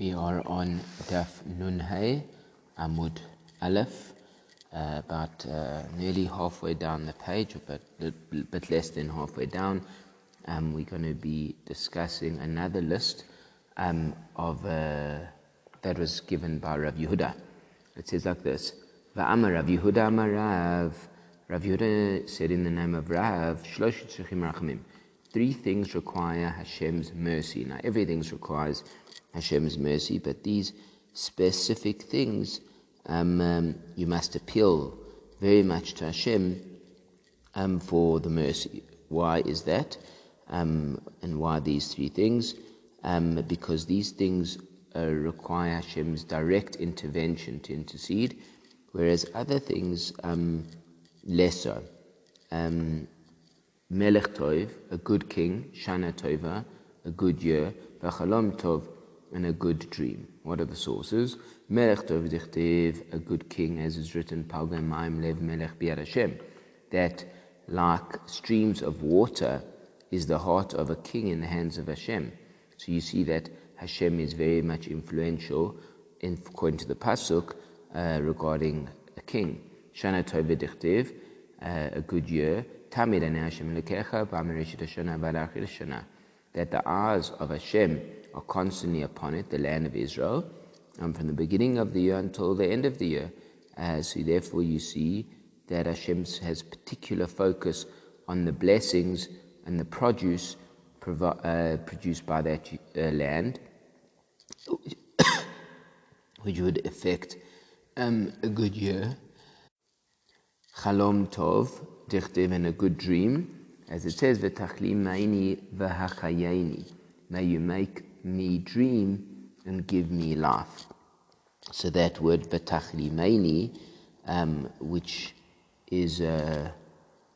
We are on Daf Nun Hay, Amud Aleph, uh, about uh, nearly halfway down the page, but a bit less than halfway down. Um, we're going to be discussing another list um, of uh, that was given by Rav Yehuda. It says like this: Va'amar Rav Yehuda Amar Rav. Yehuda said in the name of Rav, Shlosh Rachamim. Three things require Hashem's mercy. Now, everything requires Hashem's mercy, but these specific things um, um, you must appeal very much to Hashem um, for the mercy. Why is that? Um, and why these three things? Um, because these things uh, require Hashem's direct intervention to intercede, whereas other things um, less so. Melech Tov, a good king, Shana Tova, a good year, V'chalom Tov, and a good dream. What are the sources? Melech Tov Dichtiv, a good king, as is written, Palgam Maim Lev Melech Biad Hashem, that like streams of water is the heart of a king in the hands of Hashem. So you see that Hashem is very much influential, in, according to the Pasuk, uh, regarding a king. Shana Tov Dichtiv, uh, a good year, that the eyes of Hashem are constantly upon it, the land of Israel, and from the beginning of the year until the end of the year. Uh, so therefore you see that Hashem has particular focus on the blessings and the produce provi- uh, produced by that uh, land, which would affect um, a good year. Chalom Tov, dichtiv in a good dream, as it says, maini v'hachayeni. May you make me dream and give me life. So that word v'tachlimaini, um, which is uh,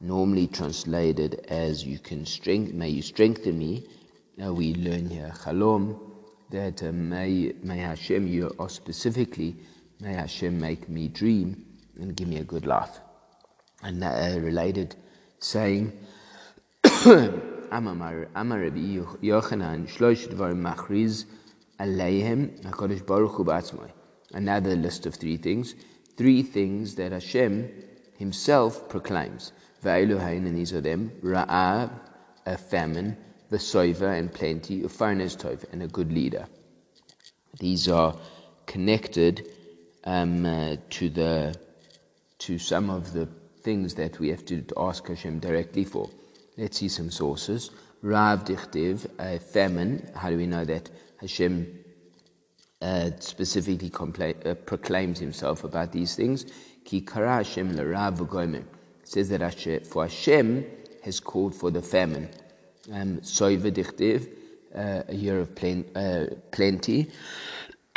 normally translated as you can strength, may you strengthen me. Now we learn here chalom that uh, may may Hashem you are specifically may Hashem make me dream and give me a good life and a related saying, Amar Rabbi Yochanan, Shlosh Dvar Machriz Aleihem HaKadosh Baruch Hu Ba'atzmai. Another list of three things. Three things that Hashem himself proclaims. Va'ilu Hain, and these are them. Ra'ab, a famine. V'soiva, and plenty. Ufarnes Tov, and a good leader. These are connected um, uh, to the to some of the things that we have to ask Hashem directly for. Let's see some sources. Rav Dichtiv, a famine. How do we know that Hashem uh, specifically compla- uh, proclaims himself about these things? Ki kara Hashem l'rav says that Hashem, for Hashem has called for the famine. Um, Soiva Dichtiv, uh, a year of plen- uh, plenty.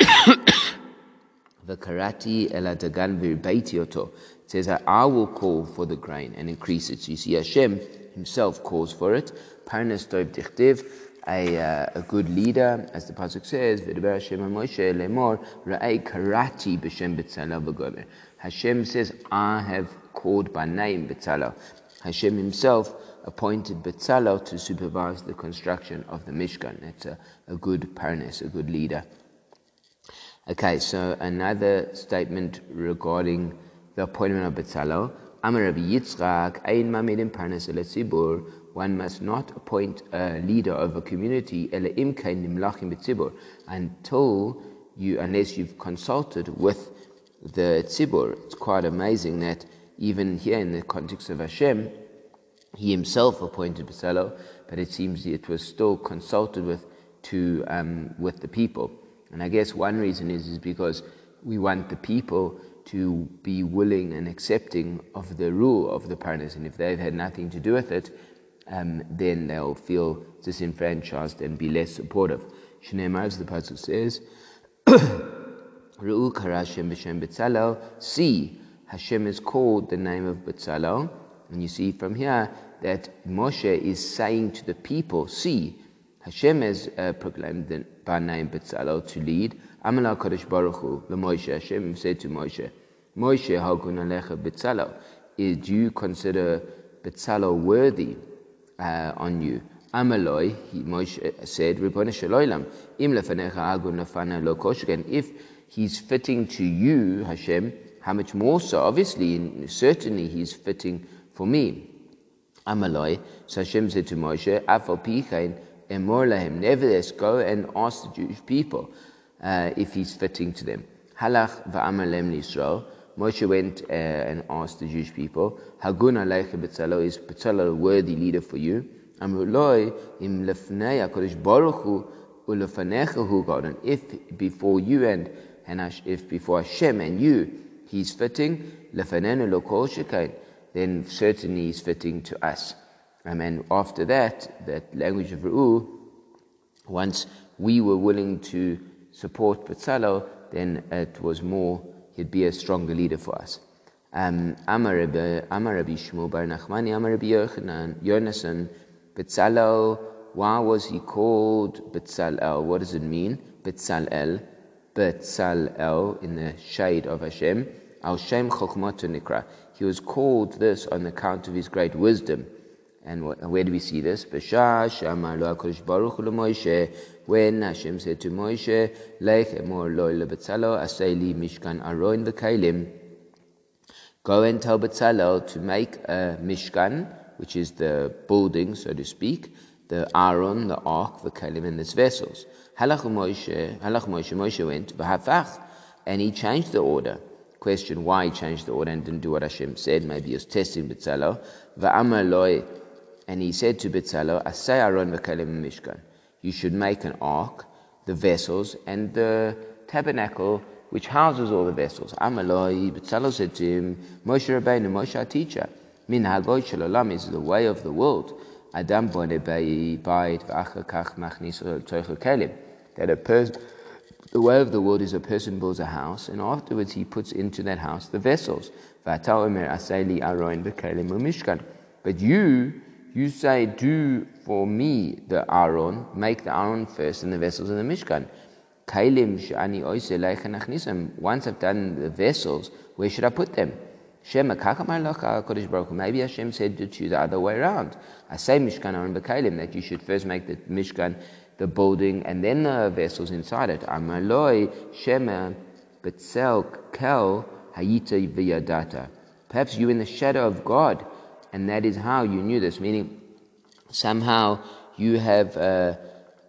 V'karati eladagan virbeiti oto says I will call for the grain and increase it. So you see Hashem himself calls for it. Parnas tov tichtiv, a, uh, a good leader, as the pasuk says, "V'deber Hashem Moshe lemor ra'ei karati b'shem b'tzalel Hashem says, "I have called by name Betzalel." Hashem Himself appointed Betzalel to supervise the construction of the Mishkan. That's a, a good parnas, a good leader. Okay, so another statement regarding the appointment of Betzalel. Amar Rabbi Yitzchak, Ein Mamedim Parnas Tzibur, one must not appoint a leader of a community Ele Imkei Nimlachim Betzibur until you, unless you've consulted with the tzibur. It's quite amazing that even here in the context of Hashem, he himself appointed Betzalel, but it seems it was still consulted with to um, with the people. And I guess one reason is is because we want the people to be willing and accepting of the rule of the parnas. And if they've had nothing to do with it, um, then they'll feel disenfranchised and be less supportive. Shneimar, as the Pasuk says, Ru'u b'shem Betzalel, see, Hashem is called the name of Betzalel. And you see from here that Moshe is saying to the people, see, Hashem has uh, proclaimed the, by name Betzalel to lead. Amala Kadosh Baruch Hu, Moshe, Hashem said to Moshe, Moshe Hakun Alecha Betzalel, do you consider Betzalel worthy uh, on you? Amaloi, he, Moshe said, Ribbon Shaloilam, Im lefanecha agun lefana lo koshikan. If he's fitting to you, Hashem, how much more so? Obviously, certainly he's fitting for me. Amaloi, so Hashem said to Moshe, Afal pichain emor. Nevertheless, go and ask the Jewish people uh, if he's fitting to them. Halach va'amalem Yisrael. Moshe went uh, and asked the Jewish people, Hagun alecha Betzalel, is Betzalel a worthy leader for you? Amruloi im lefnei HaKadosh Baruch Hu ulefanecha. And if before you and, and if before Hashem and you, he's fitting, lefanenu lo kol then certainly he's fitting to us. Um, and after that, that language of Ru'u, once we were willing to support Betzalel, then it was more, he'd be a stronger leader for us. Um, Amar Rabbi Shmuel Bar Nachmani, Amar Rabbi Yonasan, Betzalel, why was he called Betzalel? What does it mean? Betzalel, Betzalel, in the shade of Hashem. Al Shem Chokhmatu Nikra. He was called this on account of his great wisdom. And where do we see this? When Hashem said to Moshe, Lech emor loy lebetzalo aseli mishkan aroin v'kailim. Go and tell Betzalel to make a mishkan, which is the building, so to speak, the Aaron, the ark, the Kalim, and its vessels. Halach Moshe, Halach Moshe, Moshe went, V'hafach, and he changed the order. Question why he changed the order and didn't do what Hashem said. Maybe he was testing Betzalel. V'amar loy, and he said to Betzalel, Asay Aaron v'Kalim Mishkan. You should make an ark, the vessels, and the tabernacle which houses all the vessels. Amaloi, Betzalel said to him, Moshe Rabbeinu, Moshe our teacher, Min halvoy shalalam is the way of the world. Adam bone bayit v'achakach machnis kelim. That a person, the way of the world is a person builds a house, and afterwards he puts into that house the vessels. But you, you say, do for me the Aaron, make the Aaron first, and the vessels in the Mishkan. Once I've done the vessels, where should I put them? Maybe Hashem said it to you the other way around. I say Mishkan Aaron Bekalim, that you should first make the Mishkan, the building, and then the vessels inside it. Amaloi Shema Betzel Kel Hayita Viyadata. Perhaps you in the shadow of God, and that is how you knew this, meaning somehow you have. Uh,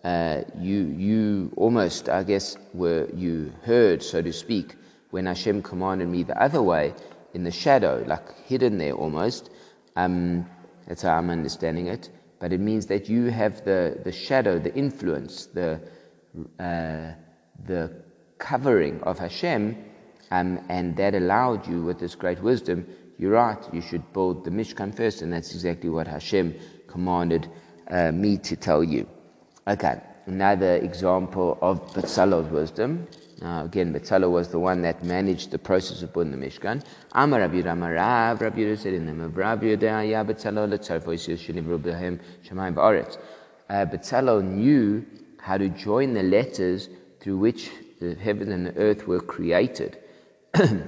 uh, you you almost, I guess, were you heard, so to speak, when Hashem commanded me the other way, in the shadow, like hidden there almost. Um, that's how I'm understanding it. But it means that you have the, the shadow, the influence, the, uh, the covering of Hashem, um, and that allowed you with this great wisdom. You're right, you should build the Mishkan first, and that's exactly what Hashem commanded uh, me to tell you. Okay, another example of Betzalel's wisdom. Now, again, Betzalel was the one that managed the process of building the Mishkan. Amar Rabbi Ramarav, Rabbi Yehuda said in the name of Rabbi Yehuda, Betzalel letzarfo yisrael b'hem shemayim ba'aretz. Uh, Betzalel knew how to join the letters through which the heaven and the earth were created. and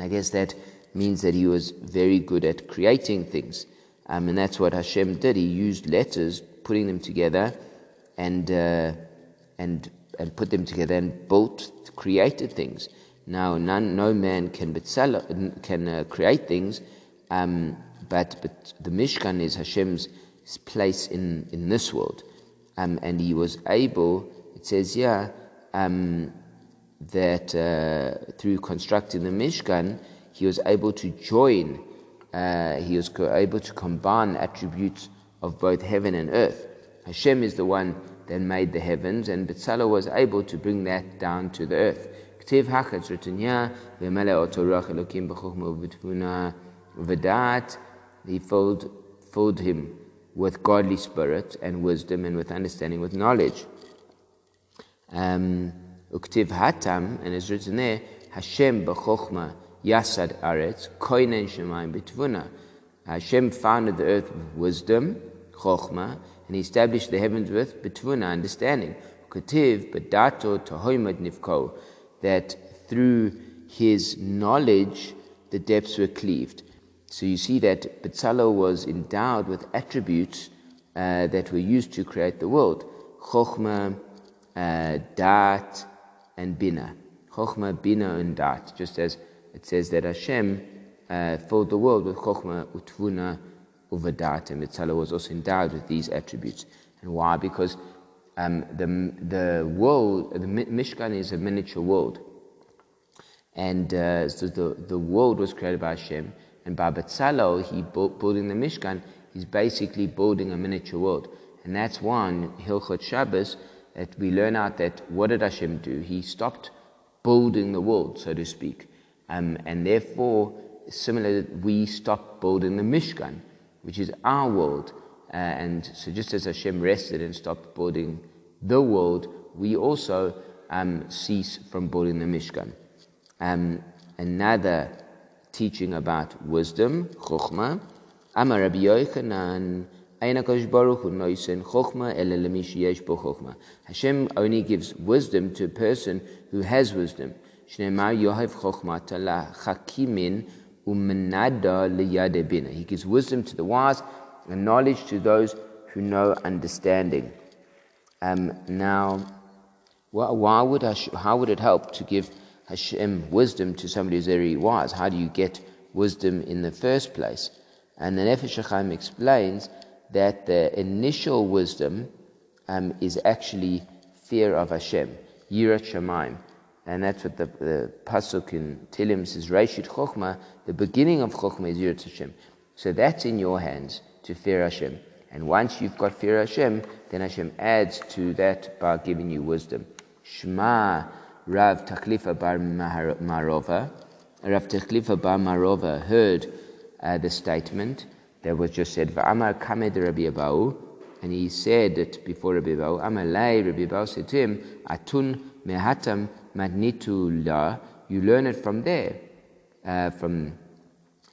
I guess that means that he was very good at creating things. Um, and that's what Hashem did. He used letters, putting them together, and uh, and and put them together and built, created things. Now, none, no man can, betzala, can uh, create things, um, but, but the Mishkan is Hashem's place in, in this world. Um, and he was able, it says here, um, that uh, through constructing the Mishkan, he was able to join, uh, he was able to combine attributes of both heaven and earth. Hashem is the one that made the heavens, and Betzalel was able to bring that down to the earth. Ktiv hachatz written here, v'dat. He filled, filled him with godly spirit and wisdom and with understanding, with knowledge. Um, uktiv hatam, and it's written there, Hashem b'chokhmah yasad aretz, koinen shemayim b'tvuna. Hashem founded the earth with wisdom, chokhmah, and he established the heavens with betvuna, understanding. Kativ, bedato tohoimad nifko, that through his knowledge the depths were cleaved. So you see that Betzalel was endowed with attributes uh, that were used to create the world. Chokhmah, uh, Dat, and Bina. Chokhmah, Bina, and Dat. Just as it says that Hashem uh, filled the world with Chokhmah, Utvuna, Uvadat, and was also endowed with these attributes. And why? Because um, the, the world, the Mishkan is a miniature world. And uh, so the, the world was created by Hashem. And by Betzalel, he built, building the Mishkan, he's basically building a miniature world. And that's in Hilchot Shabbos that we learn out that what did Hashem do? He stopped building the world, so to speak. Um, and therefore, similarly, we stopped building the Mishkan, which is our world. Uh, and so just as Hashem rested and stopped building the world, we also um, cease from building the Mishkan. Um, another teaching about wisdom, Chokhmah, Amar Rabbi Yochanan, Hashem only gives wisdom to a person who has wisdom. He gives wisdom to the wise and knowledge to those who know understanding. Um, now, why would how would it help to give Hashem wisdom to somebody who's very wise? How do you get wisdom in the first place? And the Nefesh HaChaim explains that the initial wisdom um, is actually fear of Hashem, Yirat Shemaim. And that's what the, the Pasuk in Tehillim says, Reshit Chokhmah, the beginning of Chokhmah is Yirat Hashem. So that's in your hands to fear Hashem. And once you've got fear Hashem, then Hashem adds to that by giving you wisdom. Shema Rav Taklifa bar Marova. Rav Taklifa bar Marova heard uh, the statement that was just said, Va'amar kamed Rabbi Abahu, and he said it before Rabbi Abahu, Amalai, Rabbi Abahu said to him, Atun mehatam magnitu la, you learn it from there, uh, from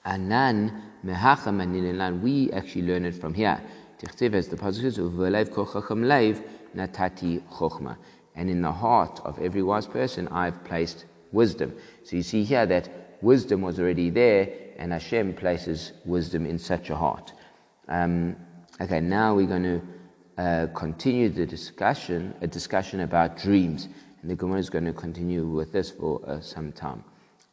Anan mehacha magnilan, we actually learn it from here. Tichtiv, as the Pasuk says, Uvalev kochacham leiv natati chochma. And in the heart of every wise person, I've placed wisdom. So you see here that wisdom was already there, and Hashem places wisdom in such a heart. Um, okay, now we're going to uh, continue the discussion, a discussion about dreams. The Gemara is going to continue with this for uh, some time.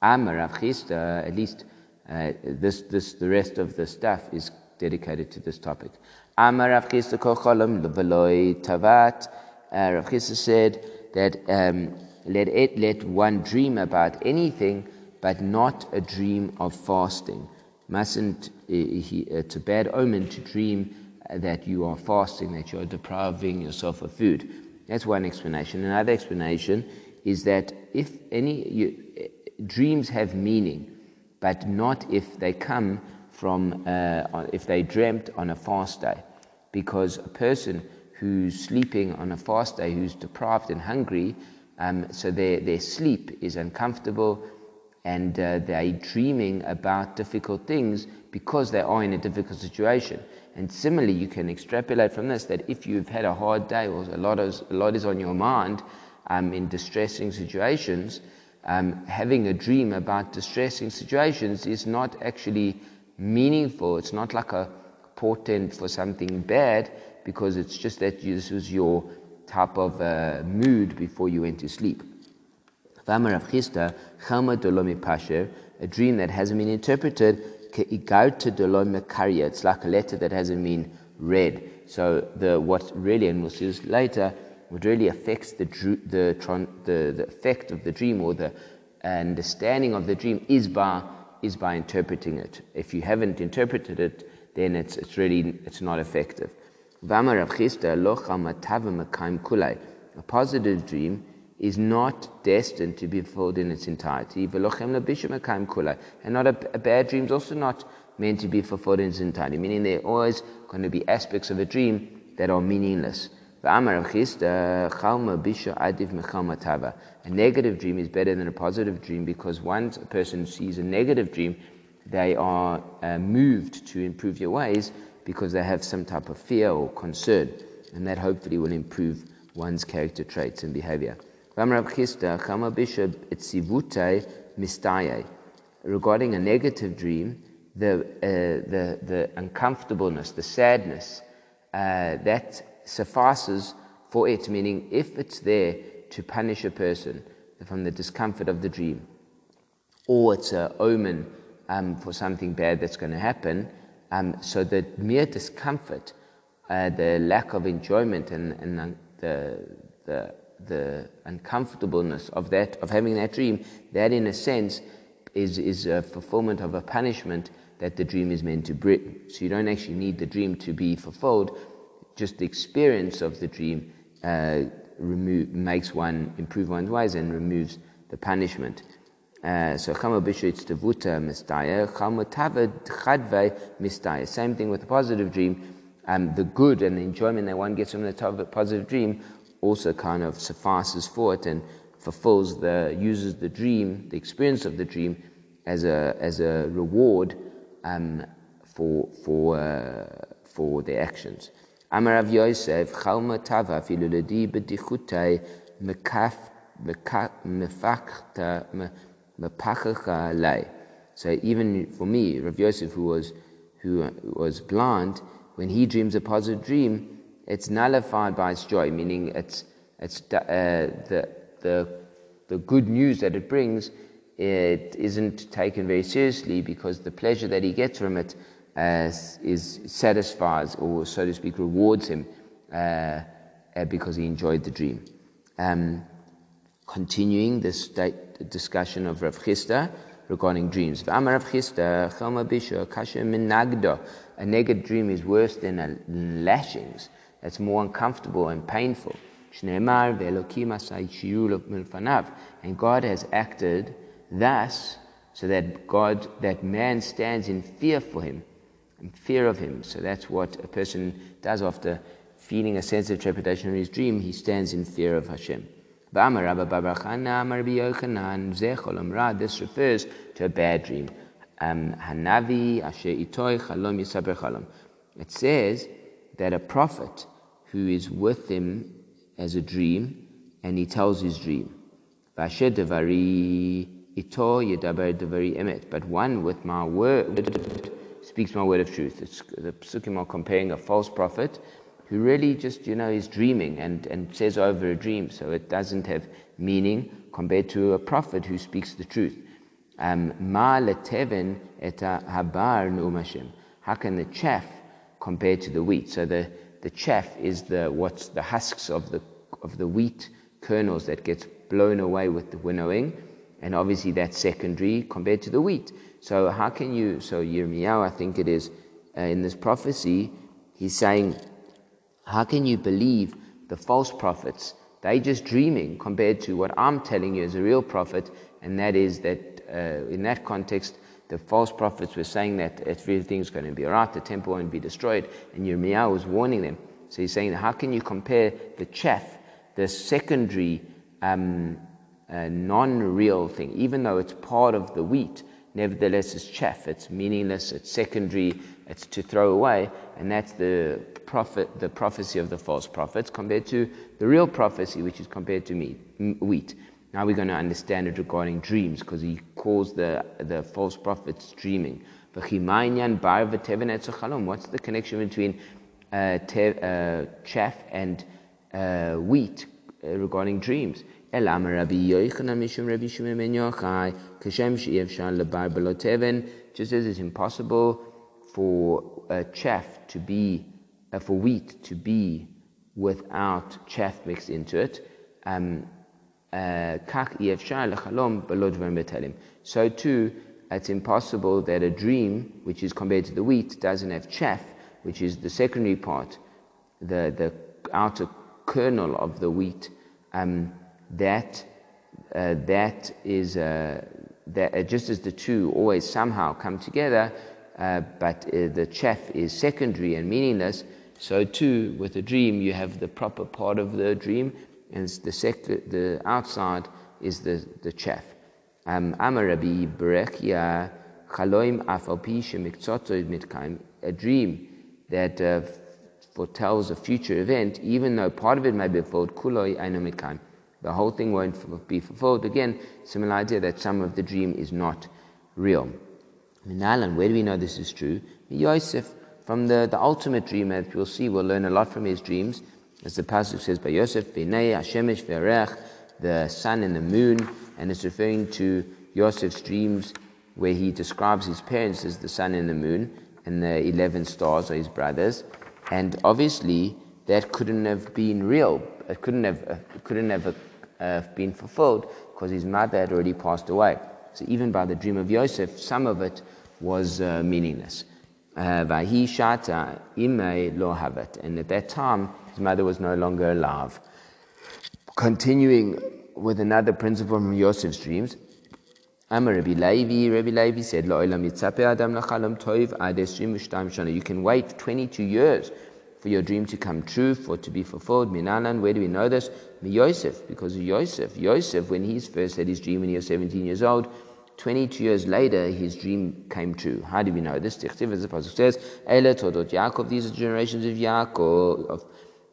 Amar Chisda, at least uh, this, this, the rest of the stuff is dedicated to this topic. Amar Rav Chisda kocholam leveloi tavat. Uh, Rav Chisda said that um, let, it, let one dream about anything but not a dream of fasting. Mustn't, he? it's a bad omen to dream that you are fasting, that you are depriving yourself of food. That's one explanation. Another explanation is that if any you, dreams have meaning, but not if they come from, uh, if they dreamt on a fast day. Because a person who's sleeping on a fast day, who's deprived and hungry, um, so their, their sleep is uncomfortable, and uh, they're dreaming about difficult things because they are in a difficult situation. And similarly, you can extrapolate from this that if you've had a hard day or a lot, of, a lot is on your mind um, in distressing situations, um, having a dream about distressing situations is not actually meaningful. It's not like a portent for something bad because it's just that this was your type of uh, mood before you went to sleep. A dream that hasn't been interpreted, Ke'igarta Dolomi Karya, it's like a letter that hasn't been read. So the what really, and we'll see this later, what really affects the, the, the, the effect of the dream or the understanding of the dream is by, is by interpreting it. If you haven't interpreted it, then it's, it's really it's not effective. A positive dream is not destined to be fulfilled in its entirety. And not a, a bad dream is also not meant to be fulfilled in its entirety, meaning there are always going to be aspects of a dream that are meaningless. A negative dream is better than a positive dream because once a person sees a negative dream, they are uh, moved to improve their ways because they have some type of fear or concern, and that hopefully will improve one's character traits and behavior. Regarding a negative dream, the, uh, the, the uncomfortableness, the sadness uh, that suffices for it, meaning if it's there to punish a person from the discomfort of the dream, or it's an omen um, for something bad that's going to happen, um, so the mere discomfort, uh, the lack of enjoyment, and, and the, the, the uncomfortableness of that of having that dream, that in a sense is, is a fulfillment of a punishment that the dream is meant to bring. So you don't actually need the dream to be fulfilled, just the experience of the dream uh, remove, makes one improve one's ways and removes the punishment. Uh, so chama bishritz tevuta mistaya, chama tavad chadvei mistaya. Same thing with the positive dream. Um, the good and the enjoyment that one gets from the positive dream also kind of suffices for it and fulfills the uses the dream, the experience of the dream, as a as a reward um, for for uh, for their actions. Amar Rav Yosef, Chalma Tava, Filuladi Bedichutai, Mefakta, Mepachacha Lay. So even for me, Rav Yosef, who was, who was blind, when he dreams a positive dream, it's nullified by its joy, meaning it's, it's uh, the, the, the good news that it brings, it isn't taken very seriously because the pleasure that he gets from it as is satisfies or so to speak rewards him uh, uh, because he enjoyed the dream. Um, continuing this discussion of Rav Chisda regarding dreams. A naked dream is worse than lashings. That's more uncomfortable and painful. And God has acted thus so that God, that man stands in fear for him and fear of him. So that's what a person does after feeling a sense of trepidation in his dream. He stands in fear of Hashem. This refers to a bad dream. Um, it says that a prophet who is with him as a dream and he tells his dream. But one with my word speaks my word of truth. It's, the psukim are comparing a false prophet who really just, you know, is dreaming and, and says over a dream, so it doesn't have meaning compared to a prophet who speaks the truth. Um, ma habar. How can the chaff compare to the wheat? So the, the chaff is the what's the husks of the of the wheat kernels that gets blown away with the winnowing, and obviously that's secondary compared to the wheat. So how can you? So Yirmiyahu, I think it is, uh, in this prophecy, he's saying, how can you believe the false prophets? They're just dreaming compared to what I'm telling you as a real prophet, and that is that uh, in that context, the false prophets were saying that everything's going to be alright, the temple won't be destroyed, and Yirmiyahu was warning them. So he's saying, how can you compare the chaff, the secondary, um, uh, non-real thing, even though it's part of the wheat? nevertheless it's chaff, it's meaningless, it's secondary, it's to throw away, and that's the prophet, the prophecy of the false prophets compared to the real prophecy, which is compared to meat, wheat. Now we're going to understand it regarding dreams, because he calls the, the false prophets dreaming. What's the connection between uh, te, uh, chaff and uh, wheat uh, regarding dreams? Just as it's impossible for chaff to be, uh, for wheat to be without chaff mixed into it. Um, so too, it's impossible that a dream, which is compared to the wheat, doesn't have chaff, which is the secondary part, the, the outer kernel of the wheat. Um, that uh, that is uh, that uh, just as the two always somehow come together, uh, but uh, the chaff is secondary and meaningless. So too, with a dream, you have the proper part of the dream, and the sec- the outside is the the chaff. Um, Amarabi berechia chaloim mitkaim. A dream that uh, foretells a future event, even though part of it may be fulfilled, kuloi mitkaim the whole thing won't be fulfilled. Again, similar idea that some of the dream is not real. Minalan, where do we know this is true? Yosef, from the, the ultimate dream, as we'll see, we'll learn a lot from his dreams. As the passage says by Yosef, B'nei Hashemesh V'erech, the sun and the moon, and it's referring to Yosef's dreams where he describes his parents as the sun and the moon, and the 11 stars are his brothers. And obviously, that couldn't have been real. It couldn't have, uh, couldn't have uh, been fulfilled because his mother had already passed away. So even by the dream of Yosef, some of it was uh, meaningless. Uh. And at that time, his mother was no longer alive. Continuing with another principle from Yosef's dreams, Amar Rabbi Levi, Rabbi Levi said, You can wait 22 years for your dream to come true, for it to be fulfilled. Minanan, where do we know this? Yosef, because of Yosef. Yosef, when he first had his dream when he was 17 years old, 22 years later, his dream came true. How do we know this? As the Pasuk says, Ele Todot Yaakov, these are generations of Yaakov, of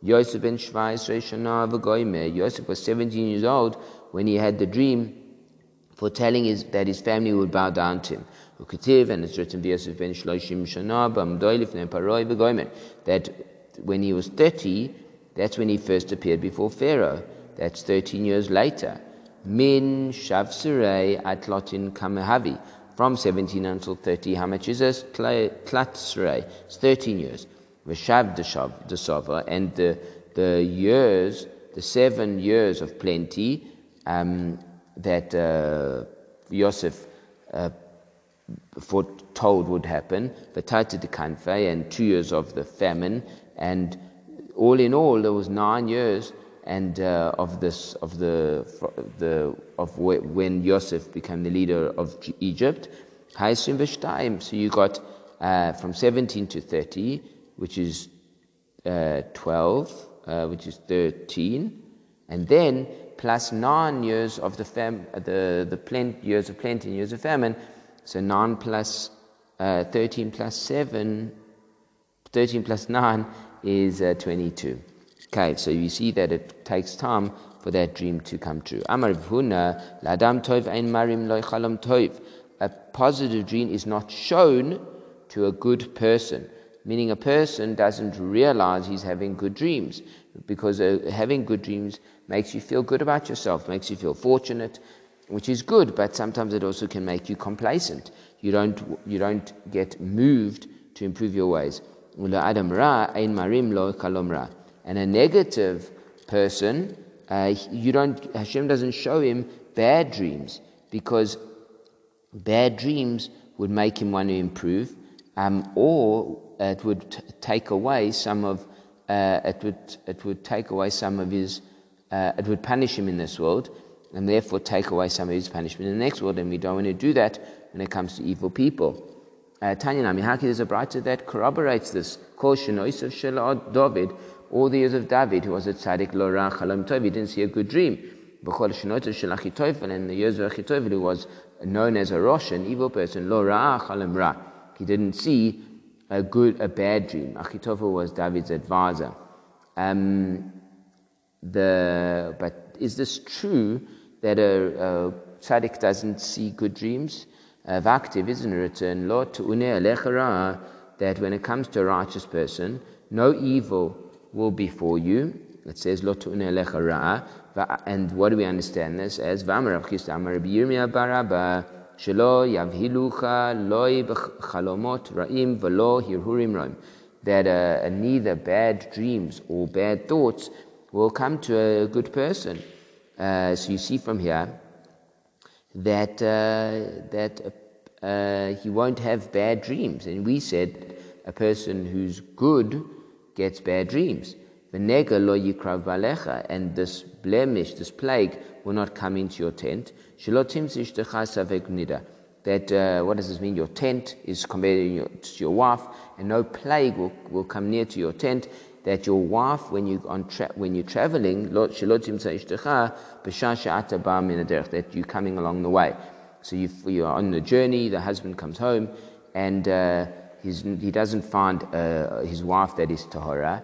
Yosef ben V'goyme. Yosef was 17 years old when he had the dream foretelling his, that his family would bow down to him. And it's written Yosef ben Shloshim Shana that when he was 30, that's when he first appeared before Pharaoh. That's 13 years later. Min Shavsirei Atlotin Kamehavi. From 17 until 30, how much is this? Klatsrei. It's 13 years. Veshav Desova. And the, the years, the seven years of plenty um, that uh, Yosef uh, foretold would happen, Vatata de Kanfe, and two years of the famine, and all in all, there was nine years and uh, of this of the the of when Yosef became the leader of Egypt. So you got uh, from 17 to 30, which is uh, 12, uh, which is 13, and then plus nine years of the fam the the plenty, years of plenty and years of famine. So nine plus, uh, 13 plus seven, 13 plus nine is uh, 22. Okay, so you see that it takes time for that dream to come true. Amar Ladam Ein Marim. A positive dream is not shown to a good person, meaning a person doesn't realize he's having good dreams because uh, having good dreams makes you feel good about yourself, makes you feel fortunate, which is good, but sometimes it also can make you complacent. You don't, you don't get moved to improve your ways. And a negative person, uh, you don't, Hashem doesn't show him bad dreams because bad dreams would make him want to improve, um, or it would t- take away some of, uh, it would, it would take away some of his, uh, it would punish him in this world, and therefore take away some of his punishment in the next world. And we don't want to do that when it comes to evil people. Uh, Tanya Namihaki, there's a writer that corroborates this. Kol Shela David, all the years of David, who was a tzaddik lo ra chalam tov, he didn't see a good dream. B'chol Shenoisav Shel in the years of Achitophel, who was known as a rosh, an evil person, lo ra chalam ra. He didn't see a good, a bad dream. Achitophel was David's advisor. Um, the, but is this true that a, a tzaddik doesn't see good dreams? Vaktiv isn't written, Lord, that when it comes to a righteous person, no evil will befall you. It says, Lo And what do we understand this as? V'amar Chisda Amar Rabbi Yirmiyah baraba shelo yavhilucha loy b'chalomot ra'im v'lo hirhurim ra'im. That uh, neither bad dreams or bad thoughts will come to a good person. Uh, so you see from here that, uh, that uh, he won't have bad dreams. And we said a person who's good gets bad dreams. And this blemish, this plague, will not come into your tent. That, uh, what does this mean? Your tent is compared to your wife, and no plague will, will come near to your tent that your wife, when, you on tra- when you're traveling, that you're coming along the way. So you, you're on the journey, the husband comes home, and uh, he doesn't find uh, his wife that is Tahora,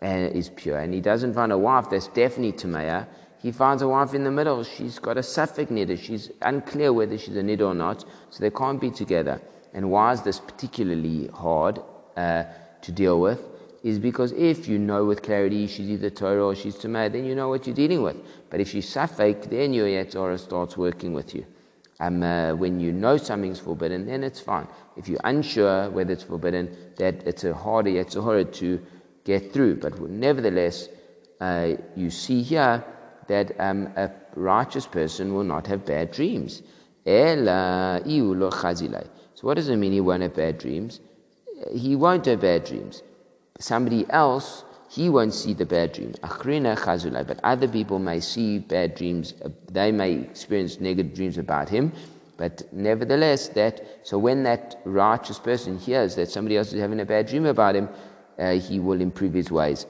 and uh, is pure, and he doesn't find a wife that's definitely Tamaya. He finds a wife in the middle. She's got a suffix niddah. She's unclear whether she's a niddah or not, so they can't be together. And why is this particularly hard? Uh, to deal with is because if you know with clarity she's either Torah or she's Tameh, then you know what you're dealing with. But if she's Safek, then your Yetzirah starts working with you. Um, uh, when you know something's forbidden, then it's fine. If you're unsure whether it's forbidden, that it's a harder Yetzirah to get through. But nevertheless, uh, you see here that um, a righteous person will not have bad dreams. So what does it mean he won't have bad dreams? He won't have bad dreams. Somebody else, he won't see the bad dream. But other people may see bad dreams. They may experience negative dreams about him. But nevertheless, that so when that righteous person hears that somebody else is having a bad dream about him, uh, he will improve his ways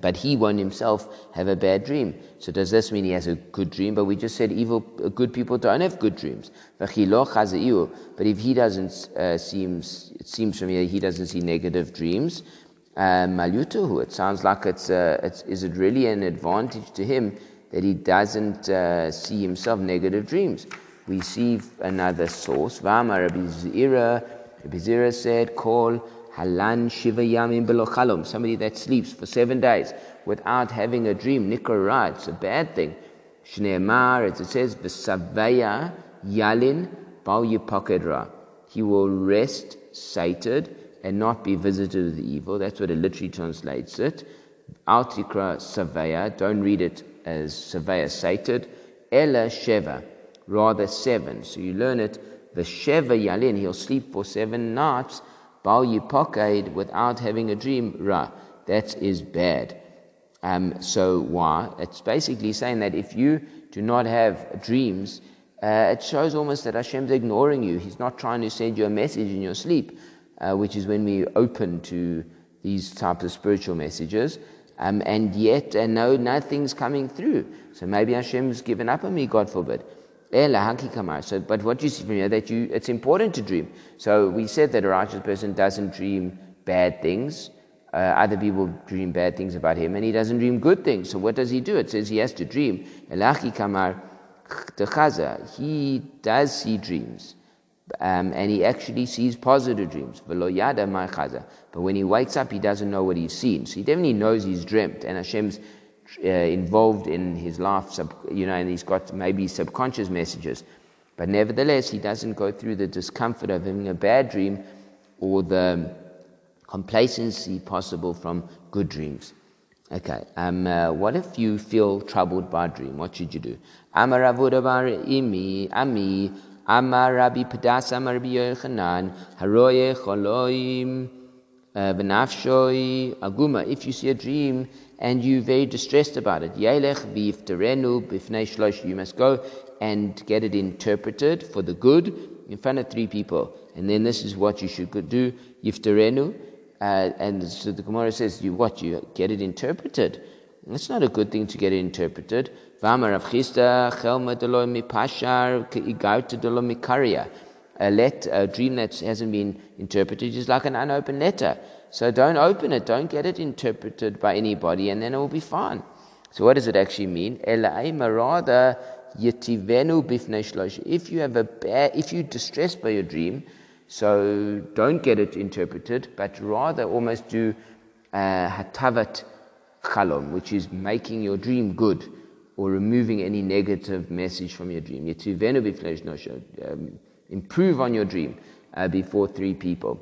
but he won't himself have a bad dream. So does this mean he has a good dream? But we just said evil, good people don't have good dreams. But if he doesn't uh, seems, it seems from here he doesn't see negative dreams. Uh, Malyutahu, it sounds like it's, uh, it's, is it really an advantage to him that he doesn't uh, see himself negative dreams? We see another source. Rabbi Zira, Rabbi Zira said, call Halan Shiva Yamin Belochalom, somebody that sleeps for seven days without having a dream. Nikra, it's a bad thing. Shneemar, as it says, V'savaya Yalin Bal Yipokedra. He will rest sated and not be visited with evil. That's what it literally translates it. Altikra Savaya, don't read it as Savaya sated. Ella Sheva, rather seven. So you learn it. The Sheva Yalin, he'll sleep for seven nights Bal Yipakaid without having a dream, Ra. That is bad. Um, so why? It's basically saying that if you do not have dreams, uh, it shows almost that Hashem's ignoring you. He's not trying to send you a message in your sleep, uh, which is when we open to these types of spiritual messages. Um, and yet, uh, no, nothing's coming through. So maybe Hashem's given up on me, God forbid. So, but what you see from here that you it's important to dream. So we said that a righteous person doesn't dream bad things. Uh, other people dream bad things about him, and he doesn't dream good things. So what does he do? It says he has to dream. He does see dreams. Um, and he actually sees positive dreams. But when he wakes up, he doesn't know what he's seen. So he definitely knows he's dreamt, and Hashem's uh, involved in his life, sub, you know, and he's got maybe subconscious messages. But nevertheless, he doesn't go through the discomfort of having a bad dream or the complacency possible from good dreams. Okay, um, uh, what if you feel troubled by a dream? What should you do? Amar imi, ami, Amar Rabbi Padas, Amar Yochanan, Haroye Choloim, uh, Aguma. If you see a dream and you're very distressed about it. You must go and get it interpreted for the good in front of three people. And then this is what you should do. Yifterenu. Uh, and so the Gemara says, you what? You get it interpreted. It's not a good thing to get it interpreted. A, let, a dream that hasn't been interpreted is like an unopened letter. So don't open it, don't get it interpreted by anybody, and then it will be fine. So what does it actually mean? If you have a bad, if you're distressed by your dream, so don't get it interpreted, but rather almost do uh, hatavat chalom, which is making your dream good or removing any negative message from your dream. Um, improve on your dream uh, before three people.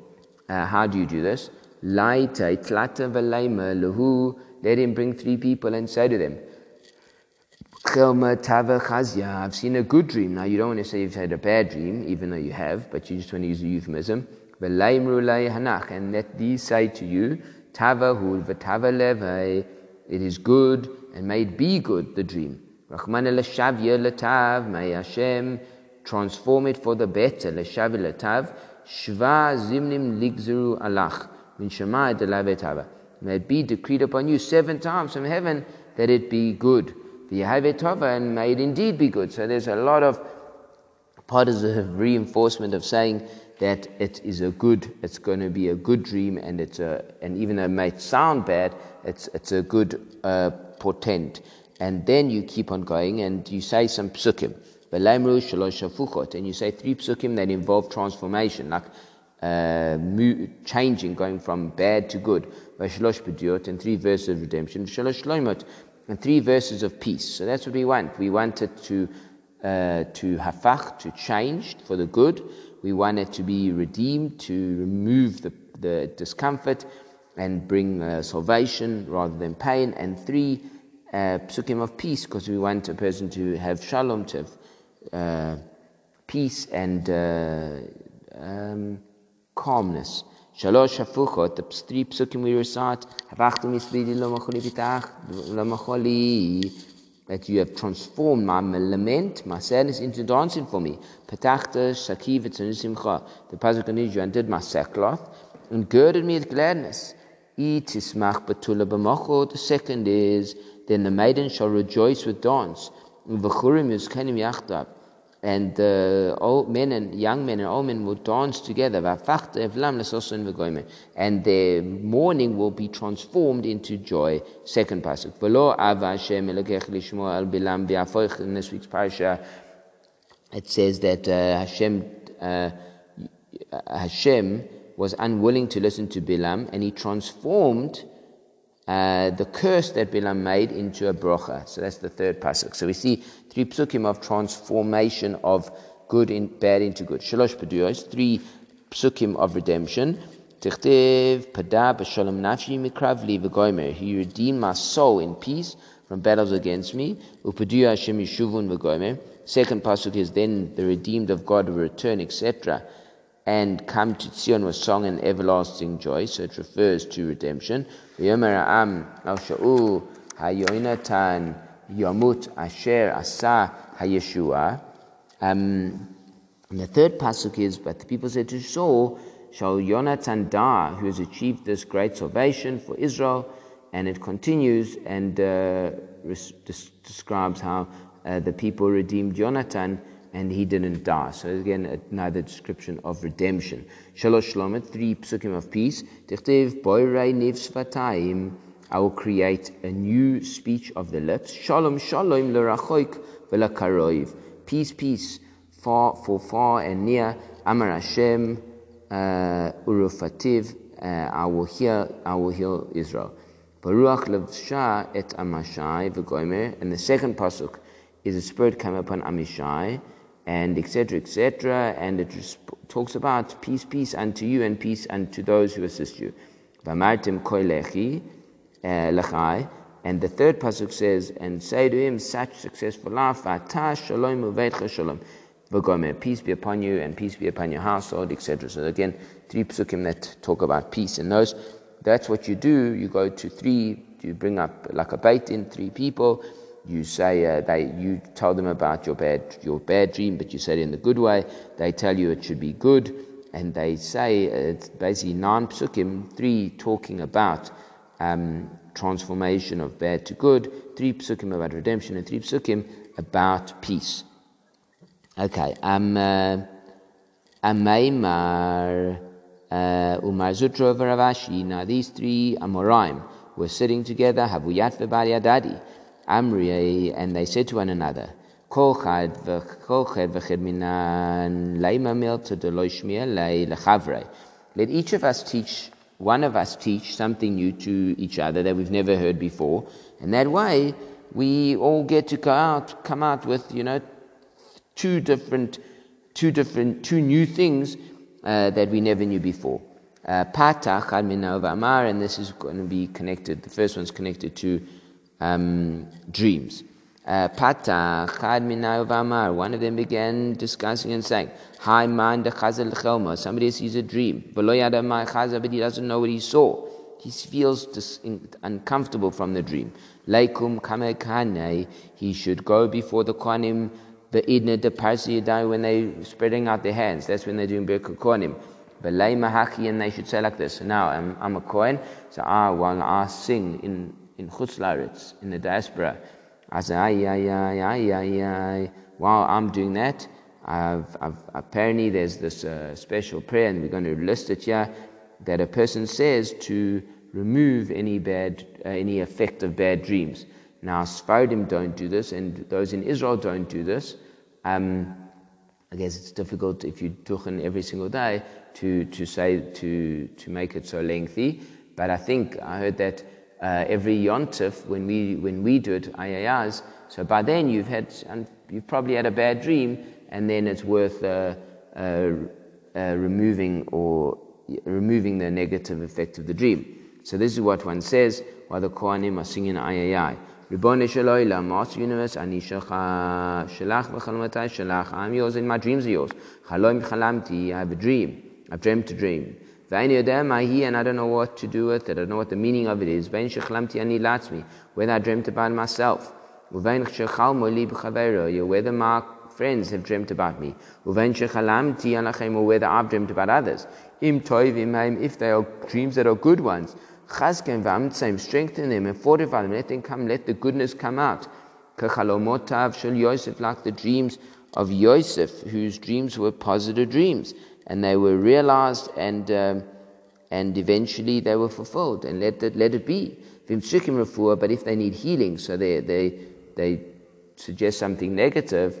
Uh, how do you do this? Velaima lahu. Let him bring three people and say to them, I've seen a good dream. Now, you don't want to say you've had a bad dream, even though you have, but you just want to use a euphemism. And let these say to you, it is good, and may it be good, the dream. Rahman letav, may Hashem transform it for the better. Leshav letav, shva zimnim ligzuru alach. May it be decreed upon you seven times from heaven that it be good. And may it indeed be good. So there's a lot of positive reinforcement of saying that it is a good, it's going to be a good dream, and it's a, and even though it might sound bad, it's it's a good uh, portent. And then you keep on going, and you say some psukim, and you say three psukim that involve transformation, like uh, changing, going from bad to good. And three verses of redemption. And three verses of peace. So that's what we want. We want it to, uh, to hafach, to change for the good. We want it to be redeemed, to remove the, the discomfort and bring uh, salvation rather than pain. And three, uh, psukim of peace, because we want a person to have shalom, to have uh, peace and uh, um, calmness. Shalosh hafuchot, the three psukim we recite, that you have transformed my lament, my sadness into dancing for me. Patachta shakiv simcha. The pasuk you undid my sackcloth and girded me with gladness. Itismach betula b'mocho. The second is, then the maiden shall rejoice with dance. V'churim yuzkenim yachdav and old men and young men and old men will dance together. And their mourning will be transformed into joy. Second pasuk. In this week's parasha, it says that uh, Hashem, uh, Hashem was unwilling to listen to Bilam, and he transformed uh, the curse that Bilam made into a brocha. So that's the third pasuk. So we see three psukim of transformation of good in bad into good. Shalosh peduyos, three psukim of redemption. Tichtiv pada b'shalom nafshi mikravli v'goymer. He redeemed my soul in peace from battles against me. Upeduya Hashem yishuvun v'goymer. Second pasuk is then the redeemed of God will return, etc and come to Zion with song and everlasting joy. So it refers to redemption. Am al Sha'u Hayoinatan Yomut Asher Asa Hayeshua. Um, and the third pasuk is, but the people said to Saul, shall Yonatan die, who has achieved this great salvation for Israel? And it continues and uh, describes how uh, the people redeemed Yonatan and he didn't die. So again, another description of redemption. Shalosh Shlomet, three psukim of peace. Tichtiv boirei niv I will create a new speech of the lips. Shalom shalom l'rachoik v'lakaroiv. Peace, peace, far for far and near. Amar Hashem uh, urufativ. Uh, I will hear, I will heal Israel. Baruch levsha et amashai v'goimer. And the second pasuk is the spirit came upon Amishai and etc., etc. And it talks about peace, peace unto you, and peace unto those who assist you. koilechi eh, And the third pasuk says, and say to him, such successful life, shalom Peace be upon you, and peace be upon your household, etc. So again, three pasukim that talk about peace. And those, that's what you do. You go to three, you bring up like a bait in three people you say uh, they, you tell them about your bad, your bad dream, but you say it in the good way. They tell you it should be good, and they say it's basically nine psukim, three talking about um, transformation of bad to good, three psukim about redemption, and three psukim about peace. Okay, um, uh, Ameimar, uh, Umar Zutra Varavashi. Now these three Amoraim were sitting together. Havuyat v'Bari Amri, and they said to one another, Let each of us teach, one of us teach something new to each other that we've never heard before, and that way we all get to go out, come out with, you know, two different, two different, two new things uh, that we never knew before. Patach uh, and this is going to be connected. The first one's connected to um, dreams. Pata, Chad Minay one of them began discussing and saying, Hi man de chazal somebody sees a dream, but he doesn't know what he saw. He feels dis- uncomfortable from the dream. Laikum kamekane, he should go before the Kohanim, the idna de parsi when they're spreading out their hands. That's when they're doing Birkat Kohanim. Belay mahaki, and they should say like this. Now I'm, I'm a Kohen, so I, while I sing in in Chutz in the diaspora. I say, ay, ay, ay, ay, ay, ay. While I'm doing that, I've, I've, apparently there's this uh, special prayer, and we're going to list it here, that a person says to remove any bad, uh, any effect of bad dreams. Now, Sfardim don't do this, and those in Israel don't do this. Um, I guess it's difficult if you duchen every single day to, to say to, to make it so lengthy. But I think I heard that uh, every yontif when we when we do it ayayas, so by then you've had and you've probably had a bad dream, and then it's worth uh, uh, uh removing or removing the negative effect of the dream. So this is what one says while the Kohanim are singing ayayai. Ribbon Shaloila, Master Universe, Ani Shalach v'chalmatai Shalach. I'm yours and my dreams are yours. Chalom chalamti, I have a dream. I've dreamt a dream. And I don't know what to do with it. I don't know what the meaning of it is. Whether I dreamt about myself. Whether my friends have dreamt about me. Or whether I've dreamt about others. If they are dreams that are good ones. Strengthen them and fortify them. Let them come, let the goodness come out. Like the dreams of Yosef, whose dreams were positive dreams, and they were realized and um, and eventually they were fulfilled. And let it let it be. But if they need healing, so they they they suggest something negative.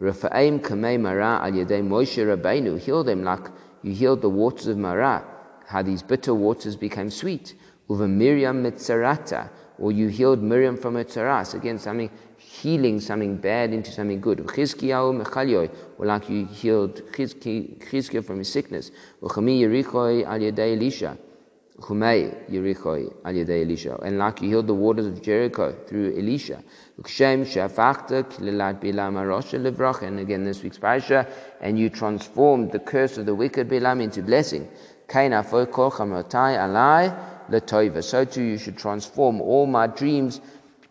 Rafa'im kamei mara al Moshe Rabbeinu. Heal them like you healed the waters of Mara, how these bitter waters became sweet. Uva Miriam mitzarata, or you healed Miriam from her tzaras. Again, something healing something bad into something good. Or like you healed Chizkiah from his sickness. Uchami Yerichoi al Yedei Elisha. Chumei Yerichoi al Yedei Elisha. And like you healed the waters of Jericho through Elisha. And again, this week's parasha. And you transformed the curse of the wicked Bilam into blessing. So too you should transform all my dreams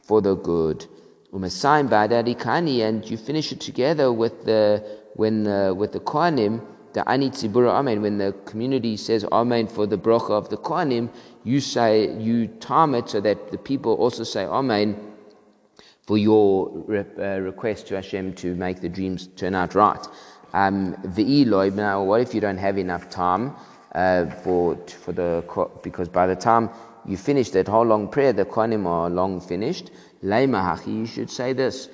for the good. Umasayim ba'adadikani, and you finish it together with the when uh, with the kohanim, the ani tzibura amen. When the community says amen for the bracha of the kohanim, you say you time it so that the people also say amen for your re- uh, request to Hashem to make the dreams turn out right. Um, now, what if you don't have enough time? Uh, for for the because by the time you finish that whole long prayer, the Kohanim are long finished. Leimahachi, you should say this.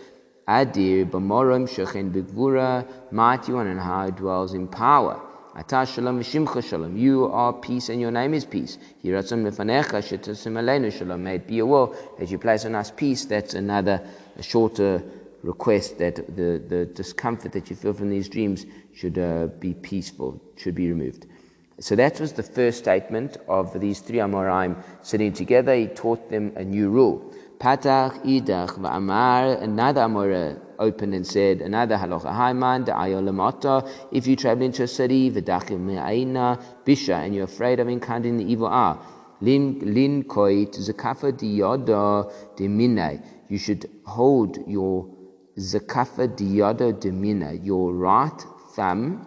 Adir b'morim shechen b'gvura, mighty one and how it dwells in power. Atah shalom v'shimcha shalom. You are peace and your name is peace. Yiratzon lefanecha shetasim aleinu shalom. May it be a will that you place on us peace. That's another shorter request that the, the discomfort that you feel from these dreams should uh, be peaceful, should be removed. So that was the first statement of these three Amoraim sitting together. He taught them a new rule. Patach, Idach, Va'amar, another Amora opened and said, another halacha, Haiman, Ayolamata, if you travel into a city, V'dachim Me'aina, Bisha, and you're afraid of encountering the evil eye, Lin, lin koit, Zakafa diyoda dimine, you should hold your Zakafa diyoda dimine, your right thumb,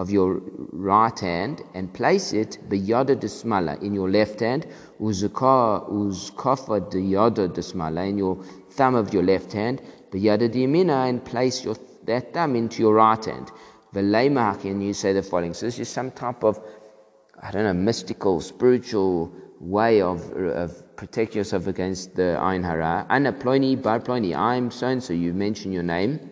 of your right hand and place it biyada desmala in your left hand, uzkafa diyada desmala in your thumb of your left hand, biyada diyamina and place your that thumb into your right hand. and you say the following. So this is some type of I don't know mystical spiritual way of of protect yourself against the ayin hara. Ana ploni bar ploni. I'm so and so. You mention your name.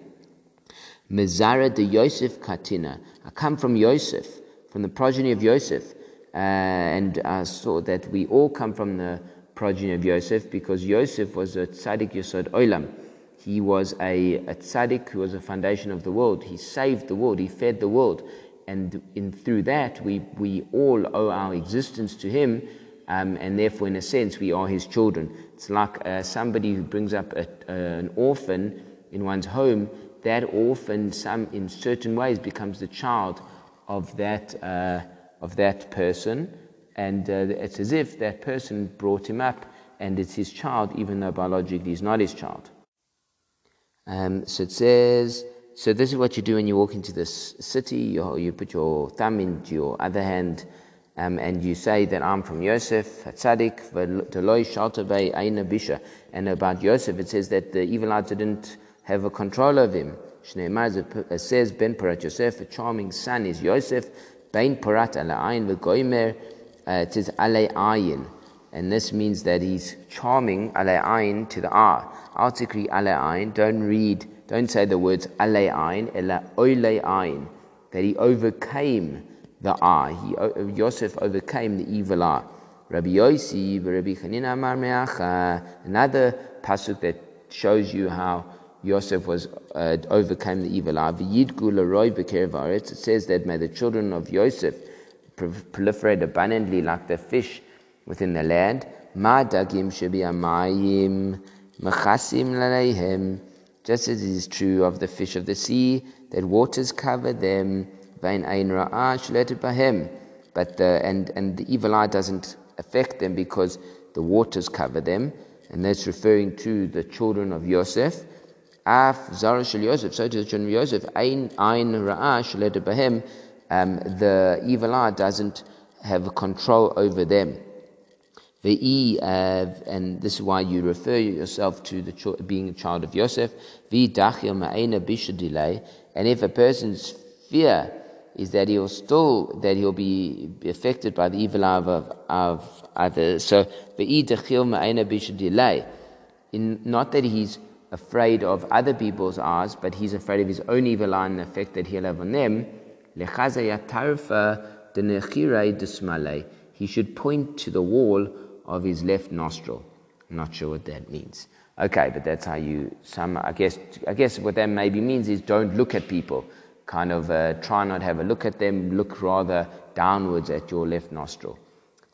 Mizara de Yosef Katina. I come from Yosef, from the progeny of Yosef. Uh, and I saw that we all come from the progeny of Yosef because Yosef was a tzaddik yosod olam. He was a, a tzaddik who was a foundation of the world. He saved the world. He fed the world. And in, through that, we, we all owe our existence to him. Um, and therefore, in a sense, we are his children. It's like uh, somebody who brings up a, uh, an orphan in one's home that orphan, some in certain ways, becomes the child of that uh, of that person, and uh, it's as if that person brought him up, and it's his child, even though biologically he's not his child. Um, so it says. So this is what you do when you walk into this city. You, you put your thumb into your other hand, um, and you say that I'm from Yosef, Tzaddik, Aina Bisha. And about Yosef, it says that the Evilites didn't have a control of him. Shneimar says, Ben Parat Yosef, a charming son is Yosef, Ben Parat Ala'ayin v'goimer, uh, it says Ala'ayin. And this means that he's charming Ala'ayin to the eye. Artically Ala'ayin, don't read Don't say the words alei ain, ela oilei ain. That he overcame the eye. He, Yosef overcame the evil eye. Rabbi Yossi, Rabbi Chanina Amar. Another pasuk that shows you how Yosef was uh, overcame the evil eye. It says that may the children of Yosef proliferate abundantly like the fish within the land. Just as it is true of the fish of the sea, that waters cover them. But the, and, and the evil eye doesn't affect them because the waters cover them. And that's referring to the children of Yosef. Af zara shel Yosef, so to the children of Yosef, ein ein ra'ah bahem. Um, the evil eye doesn't have control over them. The uh, and this is why you refer yourself to the ch- being a child of Yosef. And if a person's fear is that he'll still that he'll be affected by the evil of, of others. So in not that he's afraid of other people's eyes, but he's afraid of his own evil eye and the effect that he'll have on them. He should point to the wall of his left nostril. I'm not sure what that means. Okay, but that's how you some I guess I guess what that maybe means is don't look at people. Kind of uh, try not have a look at them, look rather downwards at your left nostril.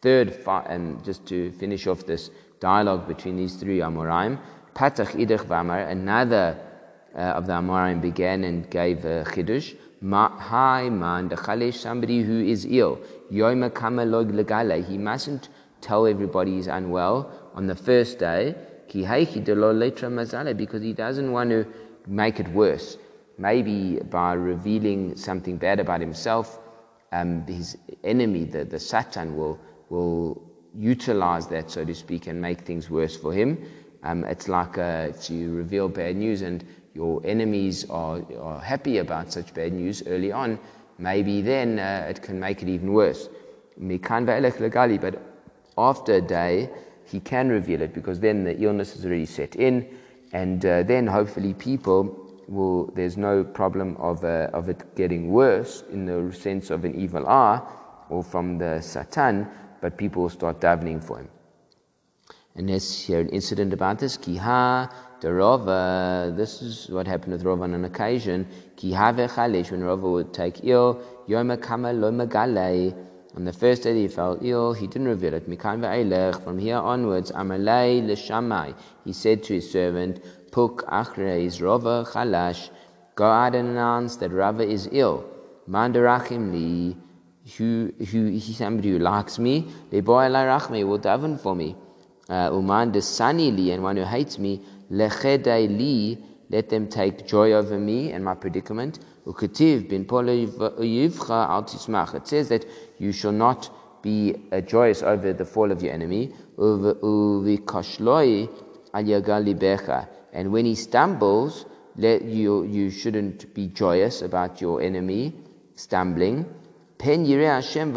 Third, and just to finish off this dialogue between these three Amoraim, Patach Idach Vamar, another uh, of the Amoraim began and gave a Chiddush. Hi man, the somebody who is ill. Yoima Kama Log Legale. He mustn't tell everybody he's unwell on the first day, Ki heichi letra mazale, because he doesn't want to make it worse. Maybe by revealing something bad about himself, um, his enemy, the, the Satan, will, will utilize that, so to speak, and make things worse for him. Um, it's like uh, you reveal bad news and your enemies are, are happy about such bad news early on, maybe then uh, it can make it even worse. But after a day, he can reveal it because then the illness is already set in, and uh, then hopefully people will, there's no problem of, uh, of it getting worse in the sense of an evil eye or from the Satan, but people will start davening for him. And there's here an incident about this. Kiha the Rava, this is what happened with Rava on an occasion. Kiha vechalish, when Rava would take ill, yoma kama lo magalei, on the first day he fell ill, he didn't reveal it. From here onwards, Amalei l'shamai. He said to his servant, Puk achreis rova chalash. Go out and announce that Rava is ill. Mandarachim li. Who, who, somebody who likes me, leboy rachme will daven for me. Uh, Uman desani li, and one who hates me, lechedai li, let them take joy over me and my predicament. Uketiv bin al It says that you shall not be uh, joyous over the fall of your enemy. And when he stumbles, let you, you shouldn't be joyous about your enemy stumbling. Pen Hashem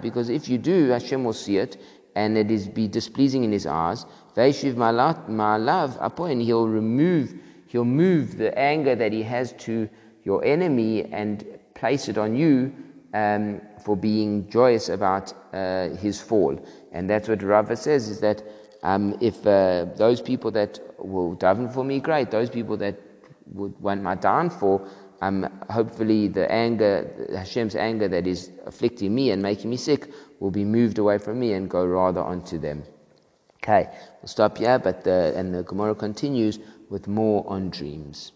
because if you do, Hashem will see it, and it is be displeasing in His eyes. Veishiv love upon He'll remove, He'll move the anger that He has to your enemy and place it on you um, for being joyous about uh, his fall. And that's what Rava says is that um, if uh, those people that will daven for me, great. Those people that would want my downfall, um, hopefully the anger, Hashem's anger that is afflicting me and making me sick, will be moved away from me and go rather onto them. Okay, we'll stop here, but the, and the Gemara continues with more on dreams.